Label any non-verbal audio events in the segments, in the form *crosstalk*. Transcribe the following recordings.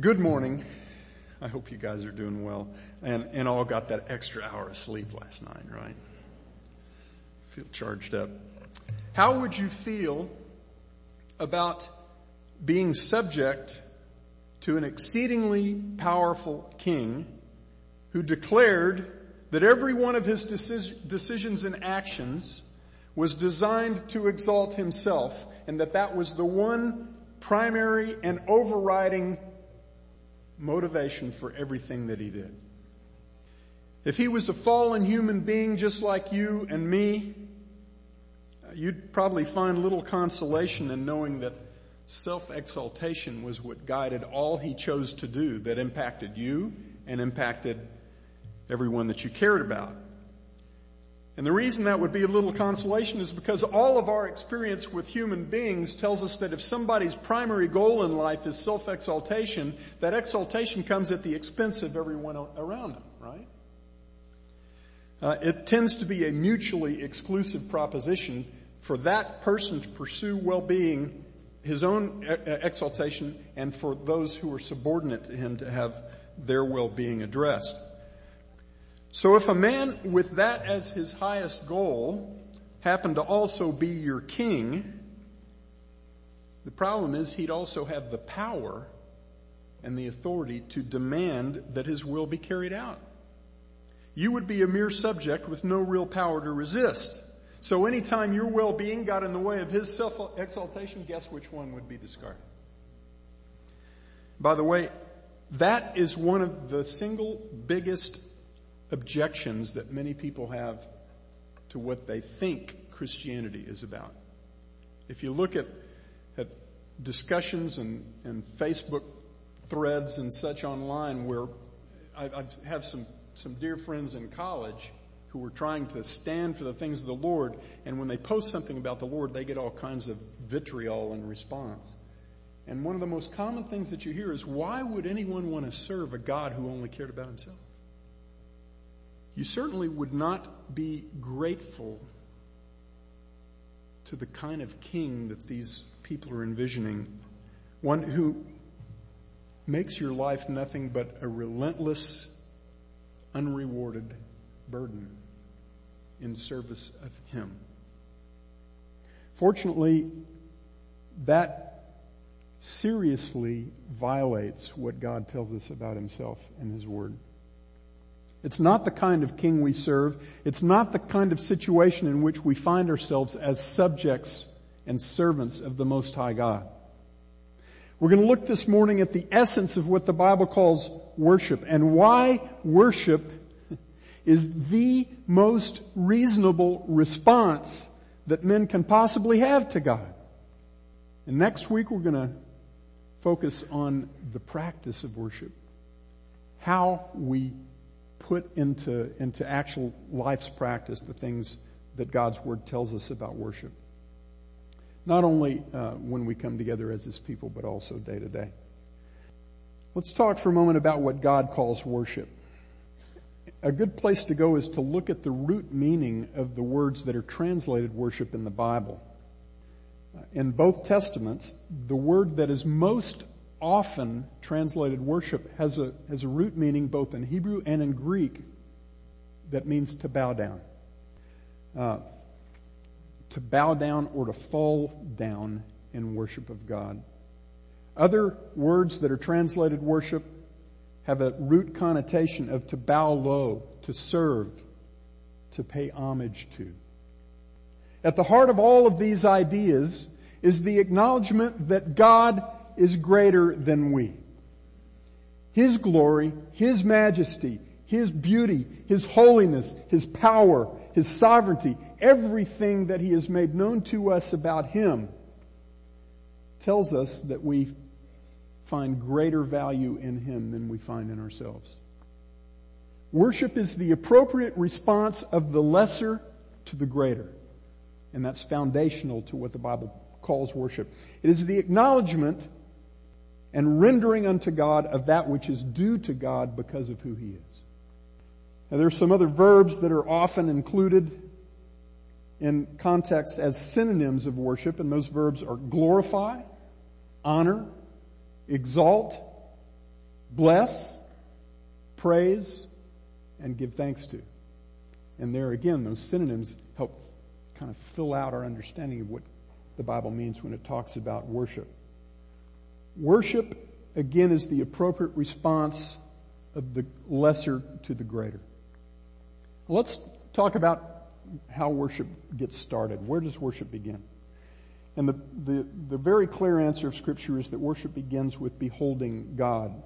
Good morning. I hope you guys are doing well and, and all got that extra hour of sleep last night, right? Feel charged up. How would you feel about being subject to an exceedingly powerful king who declared that every one of his decisions and actions was designed to exalt himself and that that was the one primary and overriding motivation for everything that he did. If he was a fallen human being just like you and me, you'd probably find little consolation in knowing that self-exaltation was what guided all he chose to do that impacted you and impacted everyone that you cared about. And the reason that would be a little consolation is because all of our experience with human beings tells us that if somebody's primary goal in life is self-exaltation, that exaltation comes at the expense of everyone around them, right? Uh, it tends to be a mutually exclusive proposition for that person to pursue well-being, his own exaltation, and for those who are subordinate to him to have their well-being addressed. So if a man with that as his highest goal happened to also be your king, the problem is he'd also have the power and the authority to demand that his will be carried out. You would be a mere subject with no real power to resist. So anytime your well-being got in the way of his self-exaltation, guess which one would be discarded? By the way, that is one of the single biggest objections that many people have to what they think Christianity is about. If you look at, at discussions and, and Facebook threads and such online where I, I have some, some dear friends in college who were trying to stand for the things of the Lord and when they post something about the Lord they get all kinds of vitriol in response. And one of the most common things that you hear is why would anyone want to serve a God who only cared about himself? You certainly would not be grateful to the kind of king that these people are envisioning. One who makes your life nothing but a relentless, unrewarded burden in service of Him. Fortunately, that seriously violates what God tells us about Himself and His Word. It's not the kind of king we serve. It's not the kind of situation in which we find ourselves as subjects and servants of the Most High God. We're going to look this morning at the essence of what the Bible calls worship and why worship is the most reasonable response that men can possibly have to God. And next week we're going to focus on the practice of worship. How we put into, into actual life's practice the things that God's Word tells us about worship. Not only uh, when we come together as His people, but also day to day. Let's talk for a moment about what God calls worship. A good place to go is to look at the root meaning of the words that are translated worship in the Bible. In both testaments, the word that is most often translated worship has a, has a root meaning both in Hebrew and in Greek that means to bow down. Uh, to bow down or to fall down in worship of God. Other words that are translated worship have a root connotation of to bow low, to serve, to pay homage to. At the heart of all of these ideas is the acknowledgement that God is greater than we. His glory, His majesty, His beauty, His holiness, His power, His sovereignty, everything that He has made known to us about Him tells us that we find greater value in Him than we find in ourselves. Worship is the appropriate response of the lesser to the greater. And that's foundational to what the Bible calls worship. It is the acknowledgement and rendering unto God of that which is due to God because of who He is. Now there are some other verbs that are often included in context as synonyms of worship, and those verbs are glorify, honor, exalt, bless, praise, and give thanks to. And there again, those synonyms help kind of fill out our understanding of what the Bible means when it talks about worship. Worship, again, is the appropriate response of the lesser to the greater. Let's talk about how worship gets started. Where does worship begin? And the, the, the very clear answer of scripture is that worship begins with beholding God.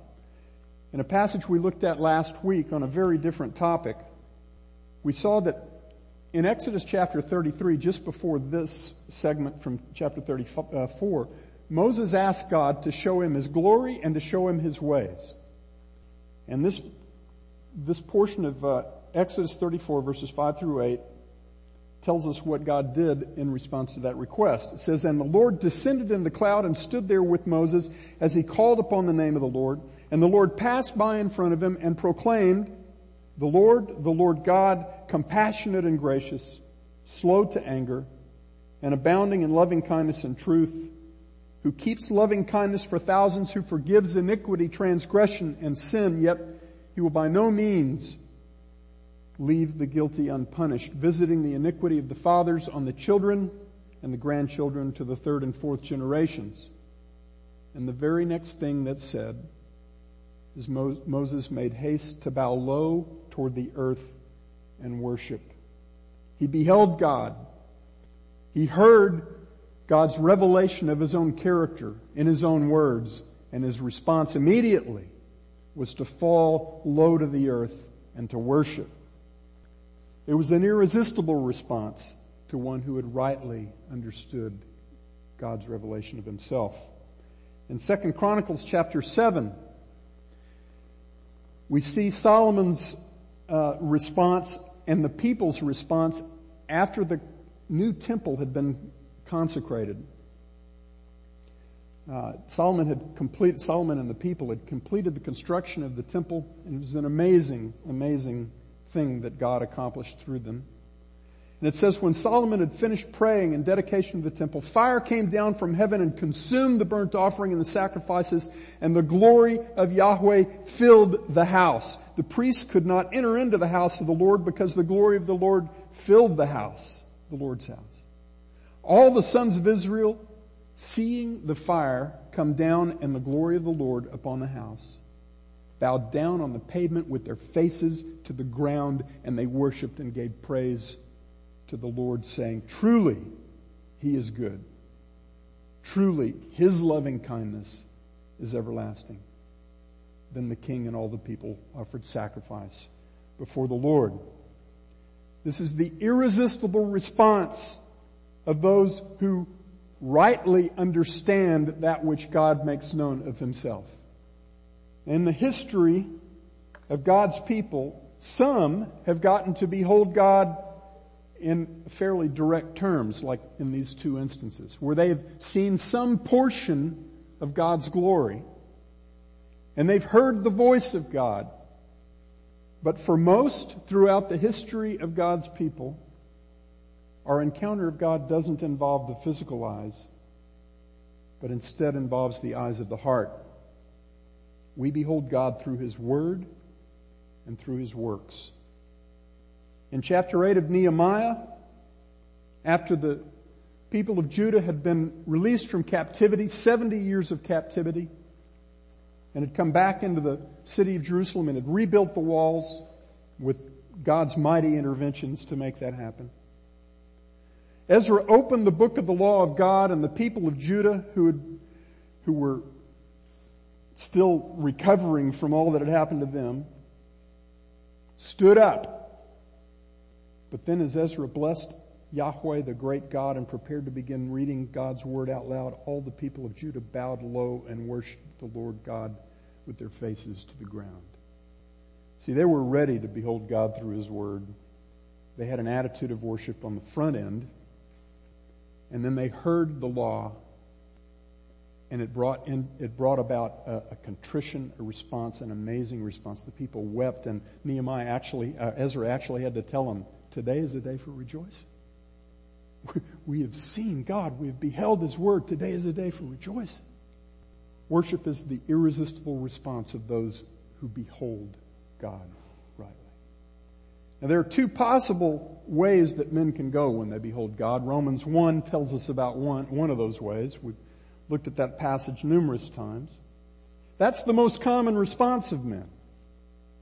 In a passage we looked at last week on a very different topic, we saw that in Exodus chapter 33, just before this segment from chapter 34, Moses asked God to show him his glory and to show him his ways. And this, this portion of uh, Exodus 34 verses 5 through 8 tells us what God did in response to that request. It says, And the Lord descended in the cloud and stood there with Moses as he called upon the name of the Lord. And the Lord passed by in front of him and proclaimed, The Lord, the Lord God, compassionate and gracious, slow to anger, and abounding in loving kindness and truth, who keeps loving kindness for thousands, who forgives iniquity, transgression, and sin, yet he will by no means leave the guilty unpunished, visiting the iniquity of the fathers on the children and the grandchildren to the third and fourth generations. And the very next thing that's said is Moses made haste to bow low toward the earth and worship. He beheld God. He heard God's revelation of his own character in his own words, and his response immediately was to fall low to the earth and to worship. It was an irresistible response to one who had rightly understood God's revelation of himself. In 2 Chronicles chapter 7, we see Solomon's uh, response and the people's response after the new temple had been consecrated. Uh, Solomon had completed, Solomon and the people had completed the construction of the temple, and it was an amazing, amazing thing that God accomplished through them. And it says, when Solomon had finished praying in dedication of the temple, fire came down from heaven and consumed the burnt offering and the sacrifices, and the glory of Yahweh filled the house. The priests could not enter into the house of the Lord because the glory of the Lord filled the house, the Lord's house. All the sons of Israel, seeing the fire come down and the glory of the Lord upon the house, bowed down on the pavement with their faces to the ground and they worshiped and gave praise to the Lord saying, truly, He is good. Truly, His loving kindness is everlasting. Then the king and all the people offered sacrifice before the Lord. This is the irresistible response of those who rightly understand that which God makes known of Himself. In the history of God's people, some have gotten to behold God in fairly direct terms, like in these two instances, where they've seen some portion of God's glory and they've heard the voice of God. But for most throughout the history of God's people, our encounter of God doesn't involve the physical eyes, but instead involves the eyes of the heart. We behold God through His Word and through His works. In chapter 8 of Nehemiah, after the people of Judah had been released from captivity, 70 years of captivity, and had come back into the city of Jerusalem and had rebuilt the walls with God's mighty interventions to make that happen. Ezra opened the book of the law of God and the people of Judah who had, who were still recovering from all that had happened to them, stood up. But then as Ezra blessed Yahweh, the great God, and prepared to begin reading God's word out loud, all the people of Judah bowed low and worshiped the Lord God with their faces to the ground. See, they were ready to behold God through His word. They had an attitude of worship on the front end, and then they heard the law and it brought in, it brought about a, a, contrition, a response, an amazing response. The people wept, and Nehemiah actually, uh, Ezra actually had to tell them, "Today is a day for rejoicing. *laughs* We have seen God. We have beheld His word. Today is a day for rejoicing." Worship is the irresistible response of those who behold God. Now there are two possible ways that men can go when they behold God. Romans 1 tells us about one, one of those ways. We've looked at that passage numerous times. That's the most common response of men.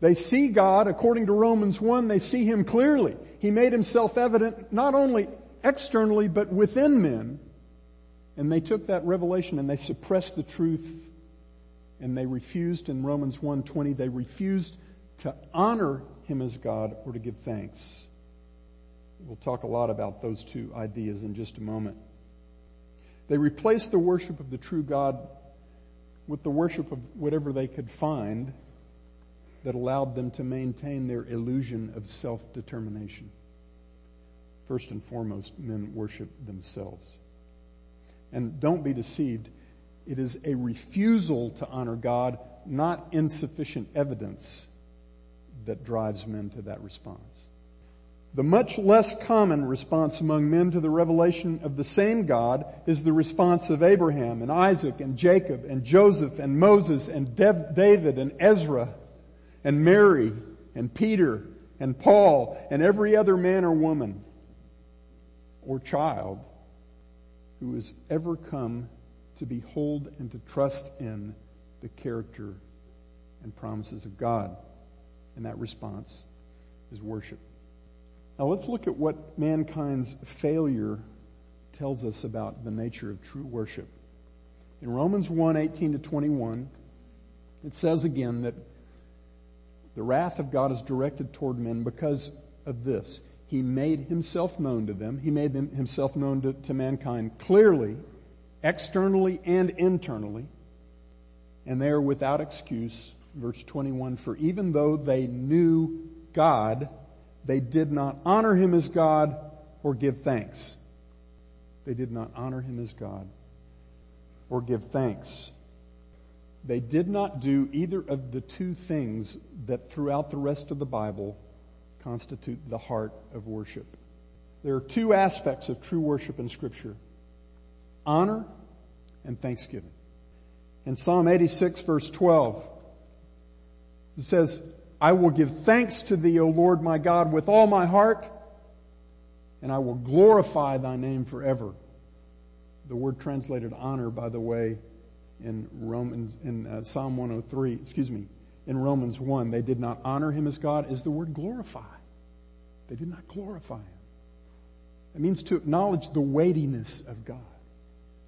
They see God, according to Romans 1, they see Him clearly. He made Himself evident not only externally, but within men. And they took that revelation and they suppressed the truth and they refused in Romans 1.20, they refused to honor Him as God or to give thanks. We'll talk a lot about those two ideas in just a moment. They replaced the worship of the true God with the worship of whatever they could find that allowed them to maintain their illusion of self-determination. First and foremost, men worship themselves. And don't be deceived. It is a refusal to honor God, not insufficient evidence that drives men to that response. The much less common response among men to the revelation of the same God is the response of Abraham and Isaac and Jacob and Joseph and Moses and David and Ezra and Mary and Peter and Paul and every other man or woman or child who has ever come to behold and to trust in the character and promises of God. And that response is worship. Now let's look at what mankind's failure tells us about the nature of true worship. In Romans 1, 18 to 21, it says again that the wrath of God is directed toward men because of this. He made himself known to them. He made them, himself known to, to mankind clearly, externally and internally. And they are without excuse. Verse 21, for even though they knew God, they did not honor him as God or give thanks. They did not honor him as God or give thanks. They did not do either of the two things that throughout the rest of the Bible constitute the heart of worship. There are two aspects of true worship in scripture. Honor and thanksgiving. In Psalm 86 verse 12, it says, I will give thanks to thee, O Lord my God, with all my heart, and I will glorify thy name forever. The word translated honor, by the way, in Romans, in uh, Psalm 103, excuse me, in Romans 1, they did not honor him as God, is the word glorify. They did not glorify him. It means to acknowledge the weightiness of God.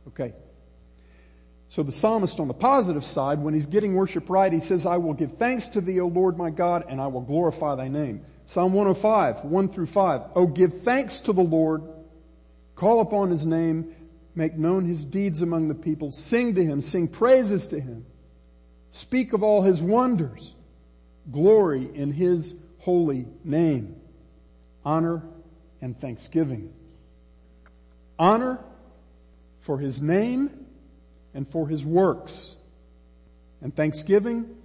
Okay. So the psalmist on the positive side, when he's getting worship right, he says, I will give thanks to thee, O Lord my God, and I will glorify thy name. Psalm 105, 1 through 5. Oh, give thanks to the Lord, call upon his name, make known his deeds among the people, sing to him, sing praises to him, speak of all his wonders, glory in his holy name honor and thanksgiving. Honor for his name and for his works. And thanksgiving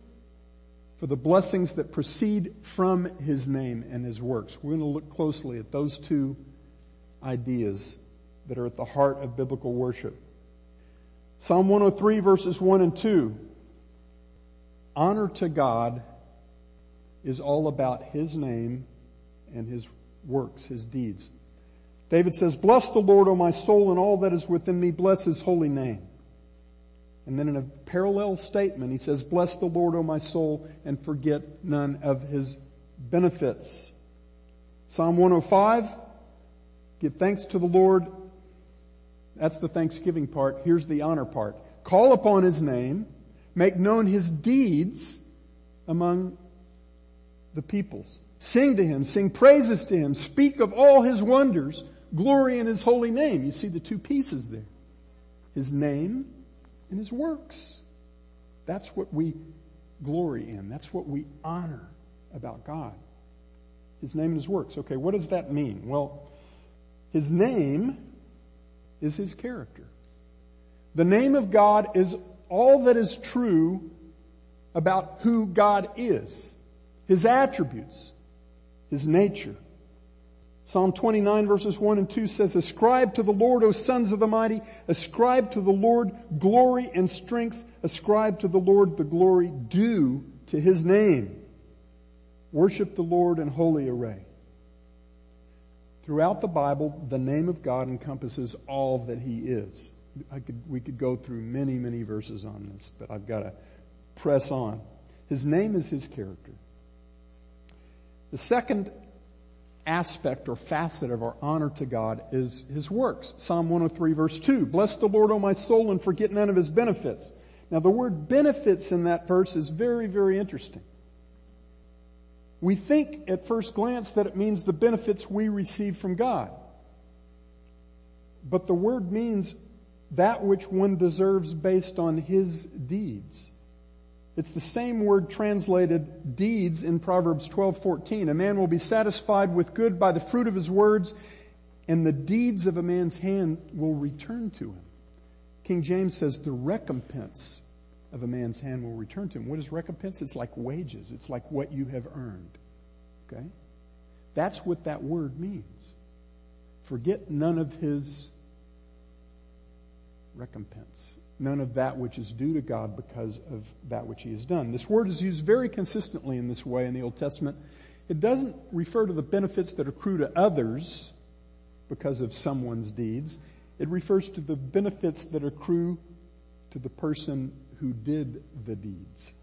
for the blessings that proceed from his name and his works. We're going to look closely at those two ideas that are at the heart of biblical worship. Psalm 103 verses 1 and 2. Honor to God is all about his name and his works, his deeds. David says, bless the Lord, O my soul, and all that is within me, bless his holy name. And then in a parallel statement, he says, bless the Lord, O my soul, and forget none of his benefits. Psalm 105, give thanks to the Lord. That's the thanksgiving part. Here's the honor part. Call upon his name, make known his deeds among the peoples. Sing to him, sing praises to him, speak of all his wonders, glory in his holy name. You see the two pieces there. His name and his works. That's what we glory in. That's what we honor about God. His name and his works. Okay, what does that mean? Well, his name is his character. The name of God is all that is true about who God is. His attributes, his nature. Psalm 29 verses 1 and 2 says, Ascribe to the Lord, O sons of the mighty, ascribe to the Lord glory and strength, Ascribe to the Lord the glory due to his name. Worship the Lord in holy array. Throughout the Bible, the name of God encompasses all that he is. Could, we could go through many, many verses on this, but I've got to press on. His name is his character. The second aspect or facet of our honor to God is his works. Psalm 103 verse 2, bless the Lord, O my soul, and forget none of his benefits. Now the word benefits in that verse is very, very interesting. We think at first glance that it means the benefits we receive from God. But the word means that which one deserves based on his deeds. It's the same word translated deeds in Proverbs 12:14. A man will be satisfied with good by the fruit of his words, and the deeds of a man's hand will return to him. King James says the recompense of a man's hand will return to him. What is recompense? It's like wages. It's like what you have earned. Okay? That's what that word means. Forget none of his recompense none of that which is due to God because of that which he has done. This word is used very consistently in this way in the Old Testament. It doesn't refer to the benefits that accrue to others because of someone's deeds. It refers to the benefits that accrue to the person who did the deeds.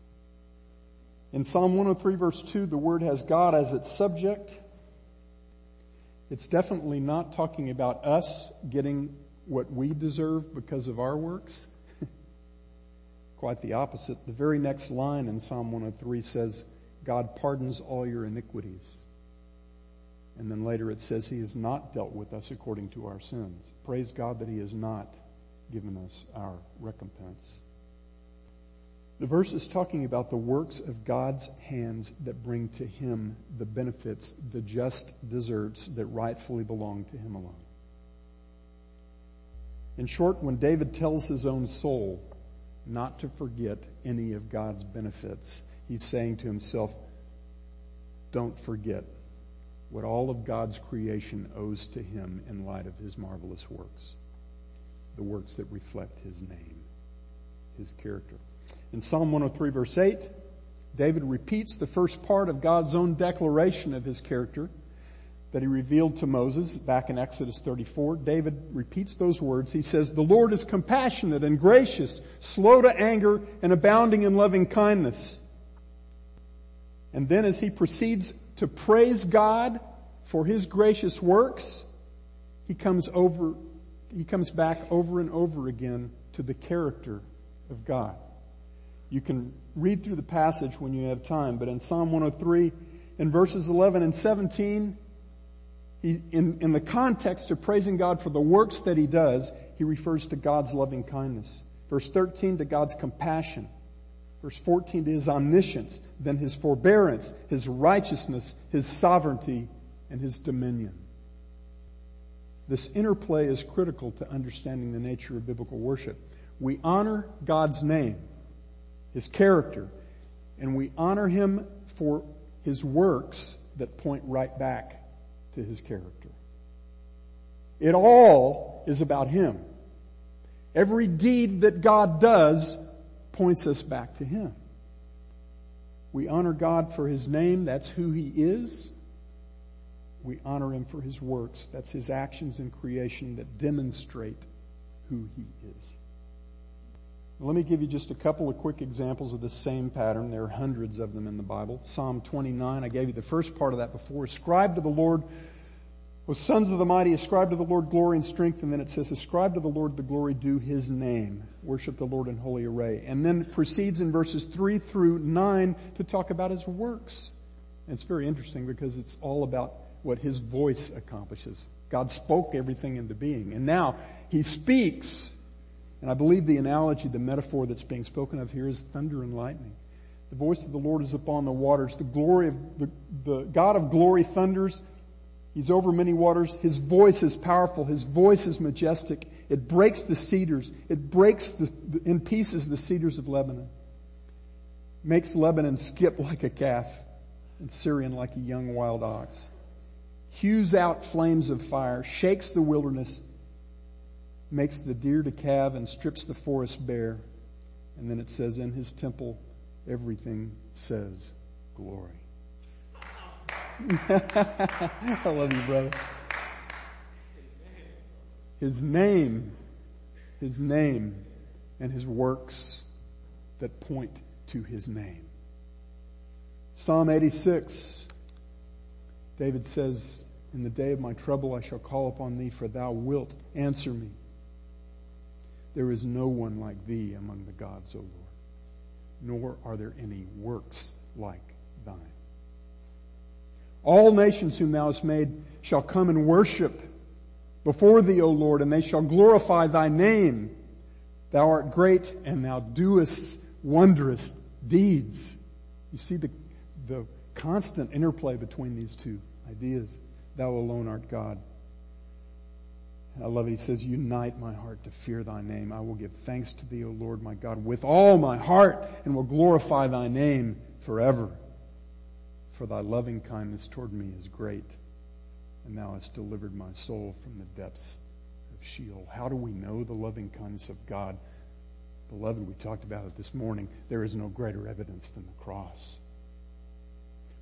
In Psalm 103 verse 2, the word has God as its subject. It's definitely not talking about us getting what we deserve because of our works. Quite the opposite. The very next line in Psalm 103 says, God pardons all your iniquities. And then later it says he has not dealt with us according to our sins. Praise God that he has not given us our recompense. The verse is talking about the works of God's hands that bring to him the benefits, the just deserts that rightfully belong to him alone. In short, when David tells his own soul, not to forget any of God's benefits. He's saying to himself, don't forget what all of God's creation owes to him in light of his marvelous works. The works that reflect his name, his character. In Psalm 103 verse 8, David repeats the first part of God's own declaration of his character that he revealed to Moses back in Exodus 34. David repeats those words. He says, the Lord is compassionate and gracious, slow to anger and abounding in loving kindness. And then as he proceeds to praise God for his gracious works, he comes over, he comes back over and over again to the character of God. You can read through the passage when you have time, but in Psalm 103, in verses 11 and 17, he, in, in the context of praising God for the works that he does, he refers to God's loving kindness. Verse 13 to God's compassion. Verse 14 to his omniscience, then his forbearance, his righteousness, his sovereignty, and his dominion. This interplay is critical to understanding the nature of biblical worship. We honor God's name, his character, and we honor him for his works that point right back to his character. It all is about him. Every deed that God does points us back to him. We honor God for his name, that's who he is. We honor him for his works, that's his actions in creation that demonstrate who he is. Let me give you just a couple of quick examples of the same pattern. There are hundreds of them in the Bible. Psalm 29, I gave you the first part of that before. Ascribe to the Lord, O sons of the mighty, ascribe to the Lord glory and strength. And then it says, ascribe to the Lord the glory due his name. Worship the Lord in holy array. And then proceeds in verses 3 through 9 to talk about his works. And it's very interesting because it's all about what his voice accomplishes. God spoke everything into being. And now he speaks and I believe the analogy, the metaphor that's being spoken of here is thunder and lightning. The voice of the Lord is upon the waters. The glory of the, the God of glory thunders. He's over many waters. His voice is powerful. His voice is majestic. It breaks the cedars. It breaks the, in pieces the cedars of Lebanon. Makes Lebanon skip like a calf and Sirion like a young wild ox. Hews out flames of fire, shakes the wilderness, makes the deer to calve and strips the forest bare And then it says, in his temple, everything says glory. *laughs* I love you, brother. His name, His name, and His works that point to His name. Psalm 86, David says, In the day of my trouble I shall call upon thee, for thou wilt answer me. There is no one like thee among the gods, O Lord, nor are there any works like thine. All nations whom thou hast made shall come and worship before thee, O Lord, and they shall glorify thy name. Thou art great and thou doest wondrous deeds. You see the, the constant interplay between these two ideas. Thou alone art God. I love it. He says, unite my heart to fear thy name. I will give thanks to thee, O Lord my God, with all my heart and will glorify thy name forever. For thy loving kindness toward me is great and thou hast delivered my soul from the depths of Sheol. How do we know the loving kindness of God? Beloved, we talked about it this morning. There is no greater evidence than the cross.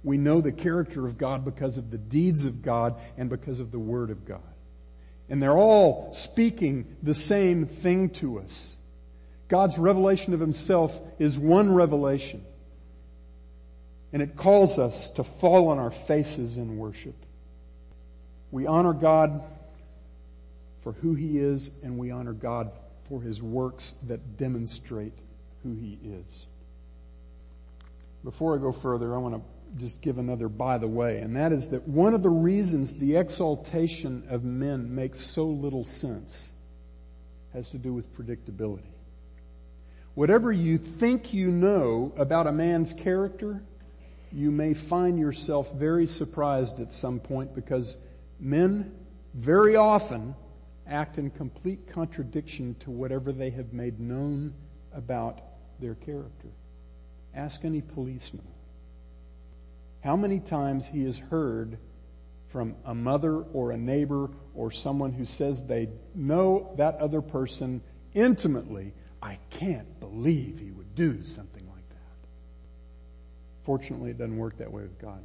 We know the character of God because of the deeds of God and because of the Word of God. And they're all speaking the same thing to us. God's revelation of Himself is one revelation. And it calls us to fall on our faces in worship. We honor God for who He is, and we honor God for His works that demonstrate who He is. Before I go further, I want to just give another by the way, and that is that one of the reasons the exaltation of men makes so little sense has to do with predictability. Whatever you think you know about a man's character, you may find yourself very surprised at some point because Men very often act in complete contradiction to whatever they have made known about their character. Ask any policeman how many times he has heard from a mother or a neighbor or someone who says they know that other person intimately, I can't believe he would do something like that. Fortunately, it doesn't work that way with God.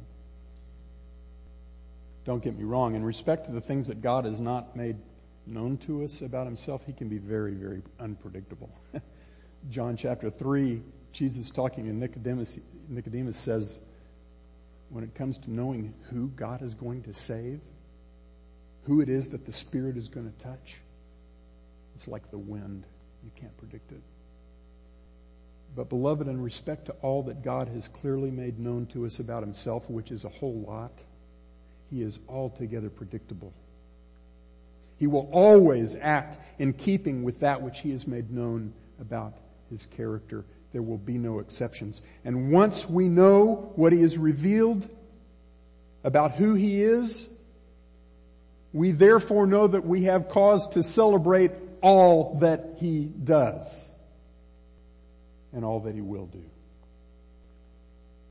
Don't get me wrong. In respect to the things that God has not made known to us about himself, he can be very, very unpredictable. *laughs* John chapter 3, Jesus talking to Nicodemus, Nicodemus says, when it comes to knowing who God is going to save, who it is that the Spirit is going to touch, it's like the wind. You can't predict it. But beloved, in respect to all that God has clearly made known to us about himself, which is a whole lot, he is altogether predictable. He will always act in keeping with that which he has made known about his character. There will be no exceptions. And once we know what he has revealed about who he is, we therefore know that we have cause to celebrate all that he does and all that he will do.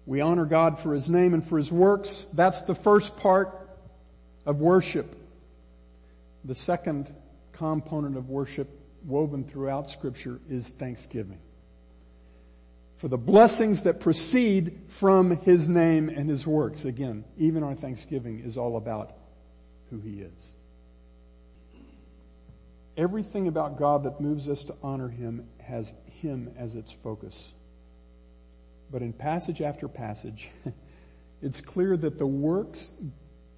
We honor God for His name and for His works. That's the first part of worship. The second component of worship woven throughout scripture is thanksgiving. For the blessings that proceed from His name and His works. Again, even our thanksgiving is all about who He is. Everything about God that moves us to honor Him has Him as its focus. But in passage after passage, *laughs* it's clear that the works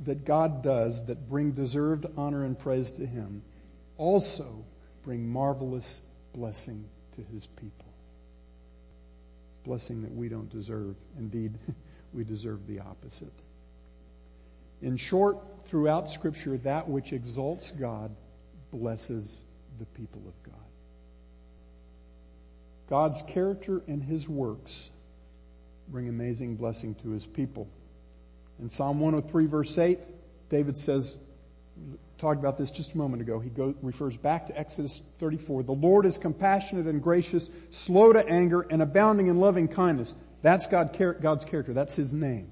that God does that bring deserved honor and praise to Him also bring marvelous blessing to His people. Blessing that we don't deserve. Indeed, *laughs* we deserve the opposite. In short, throughout Scripture, that which exalts God blesses the people of God. God's character and His works bring amazing blessing to his people. In Psalm 103 verse 8, David says, talked about this just a moment ago. He refers back to Exodus 34. The Lord is compassionate and gracious, slow to anger, and abounding in loving kindness. That's God, God's character. That's His name.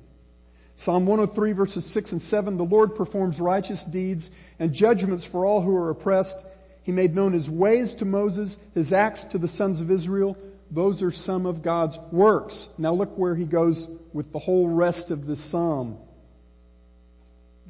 Psalm 103 verses 6 and 7, the Lord performs righteous deeds and judgments for all who are oppressed. He made known His ways to Moses, His acts to the sons of Israel. those are some of God's works. Now look where he goes with the whole rest of the psalm.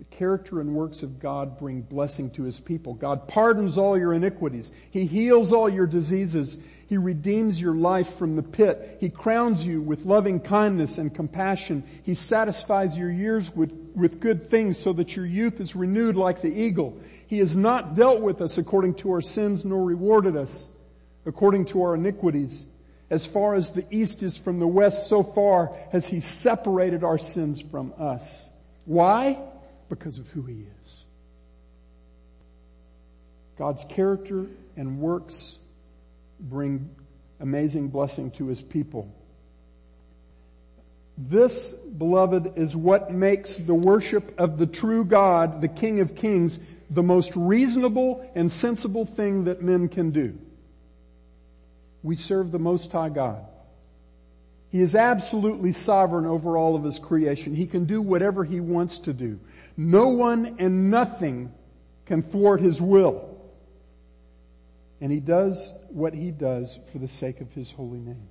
The character and works of God bring blessing to his people. God pardons all your iniquities. He heals all your diseases. He redeems your life from the pit. He crowns you with loving kindness and compassion. He satisfies your years with, with good things so that your youth is renewed like the eagle. He has not dealt with us according to our sins nor rewarded us according to our iniquities. As far as the east is from the west, so far has he separated our sins from us. Why? Because of who he is. God's character and works bring amazing blessing to his people. This, beloved, is what makes the worship of the true God, the King of Kings, the most reasonable and sensible thing that men can do. We serve the Most High God. He is absolutely sovereign over all of His creation. He can do whatever He wants to do. No one and nothing can thwart his will. And he does what he does for the sake of his holy name.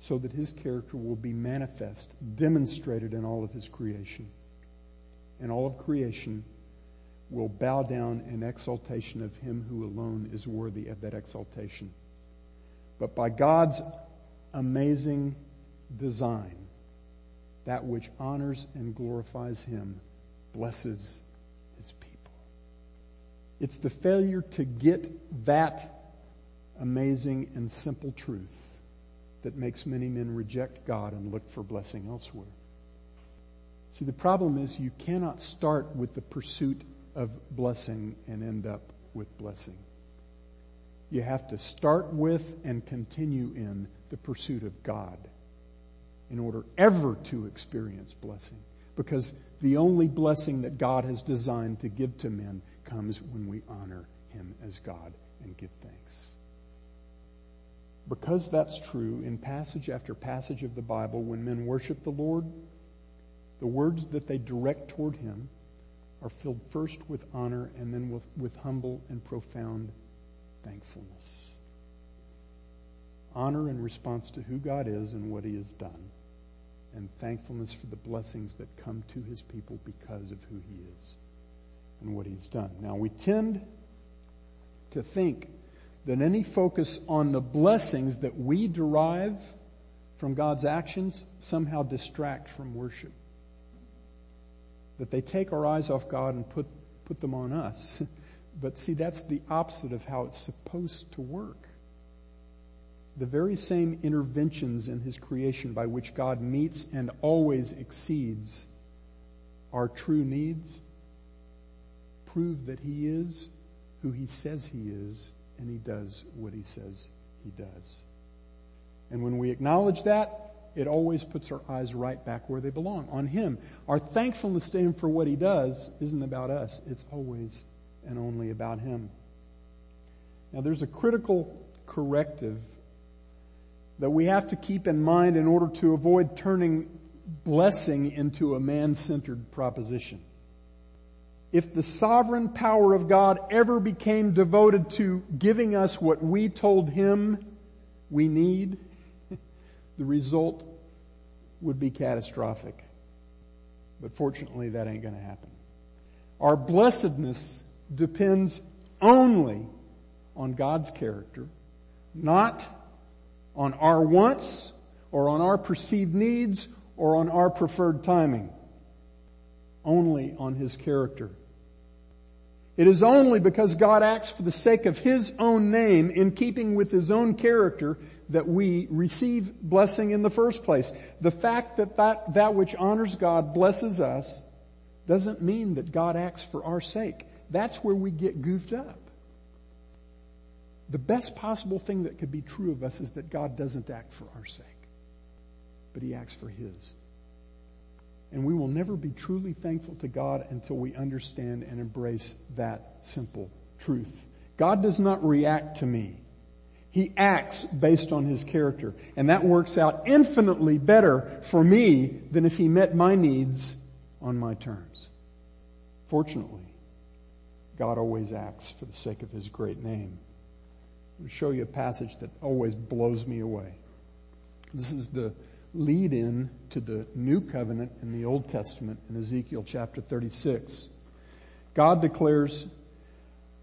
So that his character will be manifest, demonstrated in all of his creation. And all of creation will bow down in exaltation of him who alone is worthy of that exaltation. But by God's amazing design, that which honors and glorifies him blesses his people. It's the failure to get that amazing and simple truth that makes many men reject God and look for blessing elsewhere. See, the problem is you cannot start with the pursuit of blessing and end up with blessing. You have to start with and continue in the pursuit of God in order ever to experience blessing. Because the only blessing that God has designed to give to men comes when we honor Him as God and give thanks. Because that's true in passage after passage of the Bible, when men worship the Lord, the words that they direct toward Him are filled first with honor and then with, with humble and profound thankfulness. Honor in response to who God is and what He has done and thankfulness for the blessings that come to his people because of who he is and what he's done. Now we tend to think that any focus on the blessings that we derive from God's actions somehow distract from worship. That they take our eyes off God and put, put them on us. *laughs* but see, that's the opposite of how it's supposed to work the very same interventions in his creation by which God meets and always exceeds our true needs prove that he is who he says he is and he does what he says he does. And when we acknowledge that, it always puts our eyes right back where they belong, on him. Our thankfulness to him for what he does isn't about us. It's always and only about him. Now there's a critical corrective that we have to keep in mind in order to avoid turning blessing into a man-centered proposition. If the sovereign power of God ever became devoted to giving us what we told Him we need, *laughs* the result would be catastrophic. But fortunately that ain't gonna happen. Our blessedness depends only on God's character, not on our wants or on our perceived needs or on our preferred timing. Only on His character. It is only because God acts for the sake of His own name in keeping with His own character that we receive blessing in the first place. The fact that that, that which honors God blesses us doesn't mean that God acts for our sake. That's where we get goofed up the best possible thing that could be true of us is that God doesn't act for our sake, but He acts for His. And we will never be truly thankful to God until we understand and embrace that simple truth. God does not react to me. He acts based on His character. And that works out infinitely better for me than if He met my needs on my terms. Fortunately, God always acts for the sake of His great name. Show you a passage that always blows me away. This is the lead in to the new covenant in the Old Testament in Ezekiel chapter 36. God declares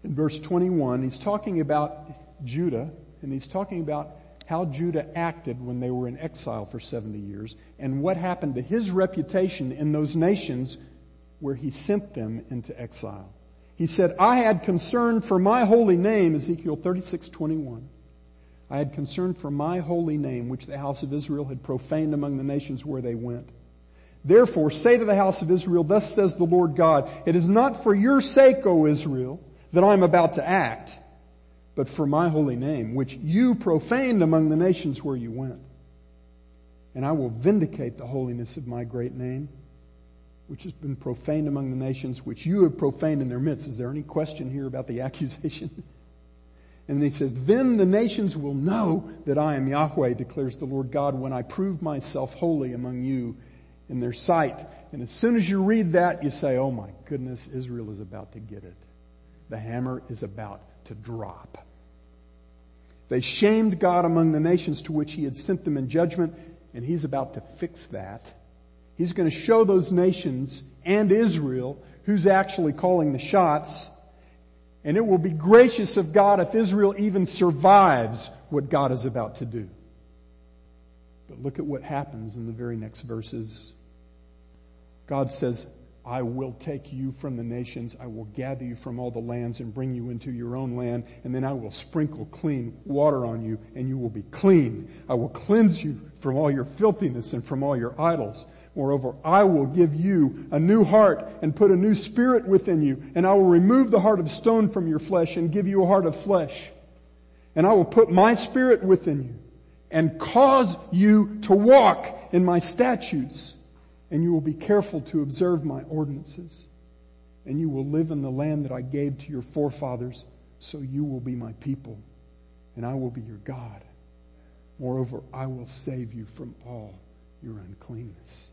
in verse 21, he's talking about Judah and he's talking about how Judah acted when they were in exile for 70 years and what happened to his reputation in those nations where he sent them into exile. He said, I had concern for my holy name, Ezekiel 36, 21. I had concern for my holy name, which the house of Israel had profaned among the nations where they went. Therefore say to the house of Israel, thus says the Lord God, it is not for your sake, O Israel, that I am about to act, but for my holy name, which you profaned among the nations where you went. And I will vindicate the holiness of my great name, which has been profaned among the nations, which you have profaned in their midst. Is there any question here about the *laughs* accusation? And he says, then the nations will know that I am Yahweh, declares the Lord God, when I prove myself holy among you in their sight. And as soon as you read that, you say, oh my goodness, Israel is about to get it. The hammer is about to drop. They shamed God among the nations to which he had sent them in judgment, and he's about to fix that. He's going to show those nations and Israel who's actually calling the shots. And it will be gracious of God if Israel even survives what God is about to do. But look at what happens in the very next verses. God says, I will take you from the nations. I will gather you from all the lands and bring you into your own land. And then I will sprinkle clean water on you and you will be clean. I will cleanse you from all your filthiness and from all your idols. Moreover, I will give you a new heart and put a new spirit within you. And I will remove the heart of stone from your flesh and give you a heart of flesh. And I will put my spirit within you and cause you to walk in my statutes and you will be careful to observe my ordinances, and you will live in the land that I gave to your forefathers, so you will be my people, and I will be your God. Moreover, I will save you from all your uncleanness.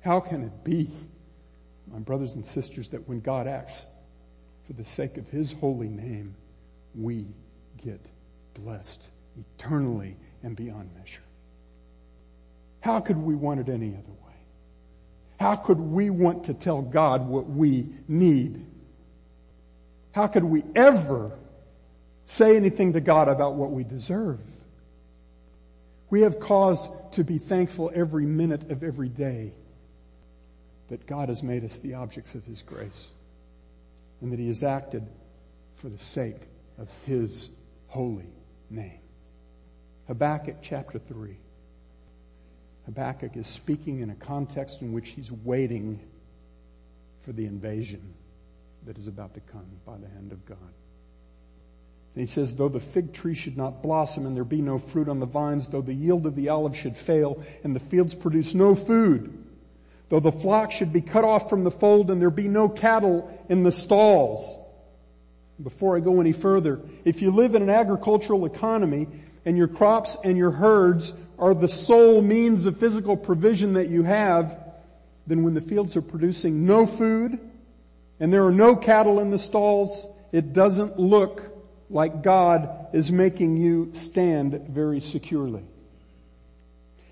How can it be, my brothers and sisters, that when God acts for the sake of his holy name, we get blessed eternally and beyond measure? How could we want it any other way? How could we want to tell God what we need? How could we ever say anything to God about what we deserve? We have cause to be thankful every minute of every day that God has made us the objects of His grace and that He has acted for the sake of His holy name. Habakkuk chapter 3. Habakkuk is speaking in a context in which he's waiting for the invasion that is about to come by the hand of God. And he says, though the fig tree should not blossom and there be no fruit on the vines, though the yield of the olive should fail and the fields produce no food, though the flock should be cut off from the fold and there be no cattle in the stalls. Before I go any further, if you live in an agricultural economy and your crops and your herds are the sole means of physical provision that you have, then when the fields are producing no food and there are no cattle in the stalls, it doesn't look like God is making you stand very securely.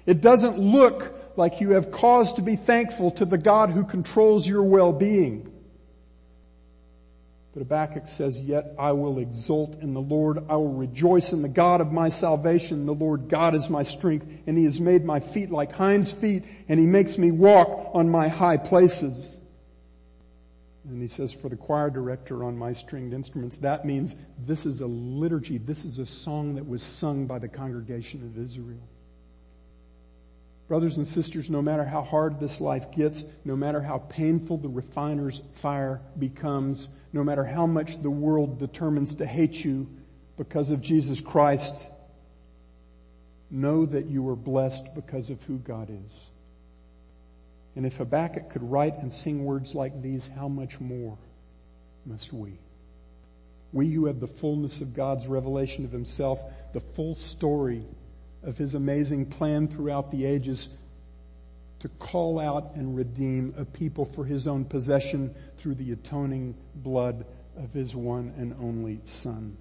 It doesn't look like you have cause to be thankful to the God who controls your well-being. But Habakkuk says, yet I will exult in the Lord. I will rejoice in the God of my salvation. The Lord God is my strength and he has made my feet like hinds feet and he makes me walk on my high places. And he says, for the choir director on my stringed instruments, that means this is a liturgy. This is a song that was sung by the congregation of Israel. Brothers and sisters, no matter how hard this life gets, no matter how painful the refiner's fire becomes, no matter how much the world determines to hate you because of Jesus Christ, know that you are blessed because of who God is. And if Habakkuk could write and sing words like these, how much more must we? We who have the fullness of God's revelation of himself, the full story of his amazing plan throughout the ages to call out and redeem a people for his own possession through the atoning blood of his one and only son.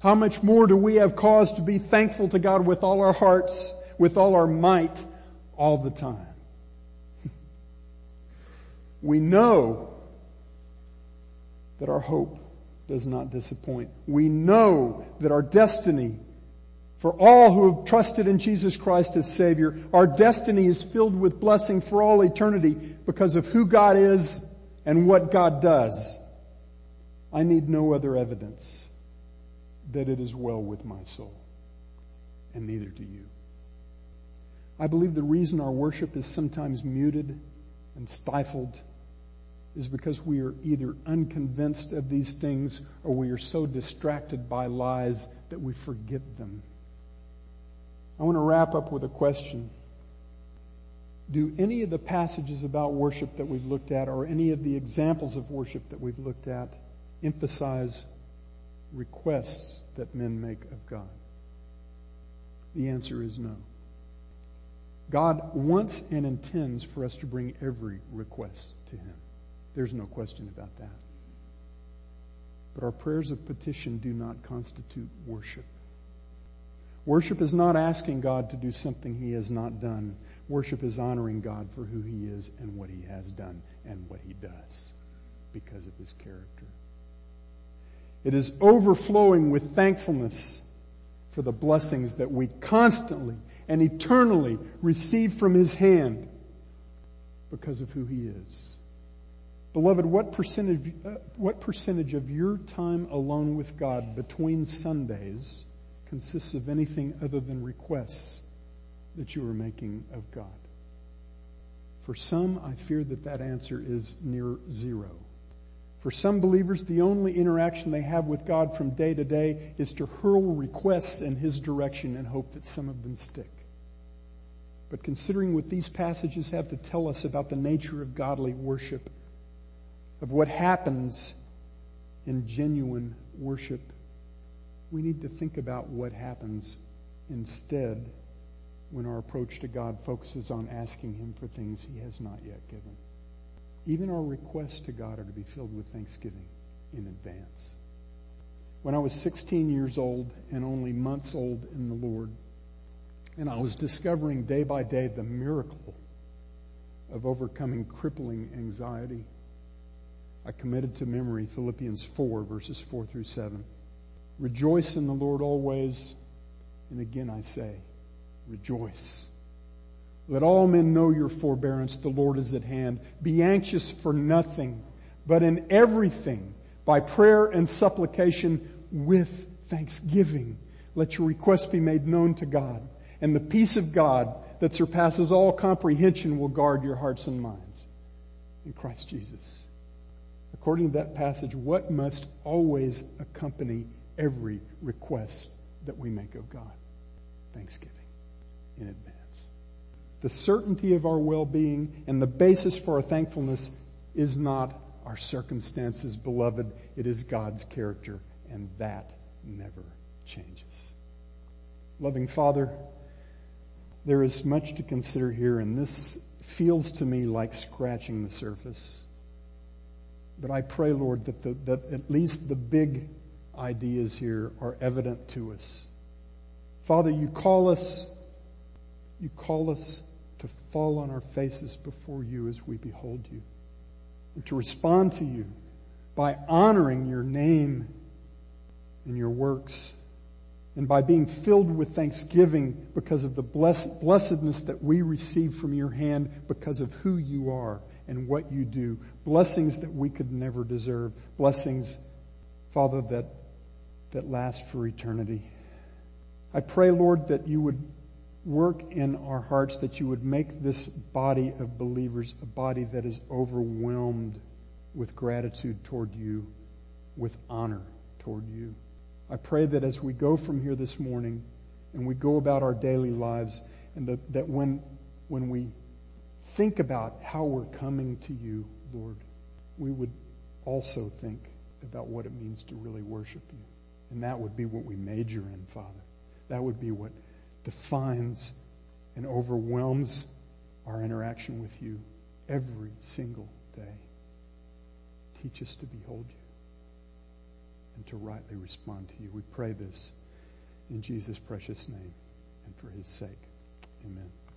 How much more do we have cause to be thankful to God with all our hearts, with all our might, all the time? *laughs* we know that our hope does not disappoint. We know that our destiny for all who have trusted in Jesus Christ as Savior, our destiny is filled with blessing for all eternity because of who God is and what God does. I need no other evidence that it is well with my soul, and neither do you. I believe the reason our worship is sometimes muted and stifled is because we are either unconvinced of these things or we are so distracted by lies that we forget them. I want to wrap up with a question. Do any of the passages about worship that we've looked at or any of the examples of worship that we've looked at emphasize requests that men make of God? The answer is no. God wants and intends for us to bring every request to Him. There's no question about that. But our prayers of petition do not constitute worship. Worship is not asking God to do something He has not done. Worship is honoring God for who He is and what He has done and what He does because of His character. It is overflowing with thankfulness for the blessings that we constantly and eternally receive from His hand because of who He is. Beloved, what percentage, uh, what percentage of your time alone with God between Sundays consists of anything other than requests that you are making of God? For some, I fear that that answer is near zero. For some believers, the only interaction they have with God from day to day is to hurl requests in His direction and hope that some of them stick. But considering what these passages have to tell us about the nature of godly worship, of what happens in genuine worship, we need to think about what happens instead when our approach to God focuses on asking Him for things He has not yet given. Even our requests to God are to be filled with thanksgiving in advance. When I was 16 years old and only months old in the Lord, and I was discovering day by day the miracle of overcoming crippling anxiety, I committed to memory Philippians 4 verses 4 through 7. Rejoice in the Lord always. And again I say, rejoice. Let all men know your forbearance. The Lord is at hand. Be anxious for nothing, but in everything, by prayer and supplication with thanksgiving. Let your requests be made known to God. And the peace of God that surpasses all comprehension will guard your hearts and minds in Christ Jesus. According to that passage, what must always accompany every request that we make of God? Thanksgiving in advance. The certainty of our well-being and the basis for our thankfulness is not our circumstances, beloved. It is God's character, and that never changes. Loving Father, there is much to consider here, and this feels to me like scratching the surface. But I pray, Lord, that, the, that at least the big ideas here are evident to us. Father, you call us, you call us to fall on our faces before you as we behold you. And to respond to you by honoring your name and your works and by being filled with thanksgiving because of the blessedness that we receive from your hand because of who you are and what you do. Blessings that we could never deserve. Blessings, Father, that, that last for eternity. I pray, Lord, that you would work in our hearts, that you would make this body of believers a body that is overwhelmed with gratitude toward you, with honor toward you. I pray that as we go from here this morning and we go about our daily lives and that, that when, when we think about how we're coming to you, Lord, we would also think about what it means to really worship you. And that would be what we major in, Father. That would be what defines and overwhelms our interaction with you every single day. Teach us to behold you and to rightly respond to you. We pray this in Jesus' precious name and for his sake. Amen.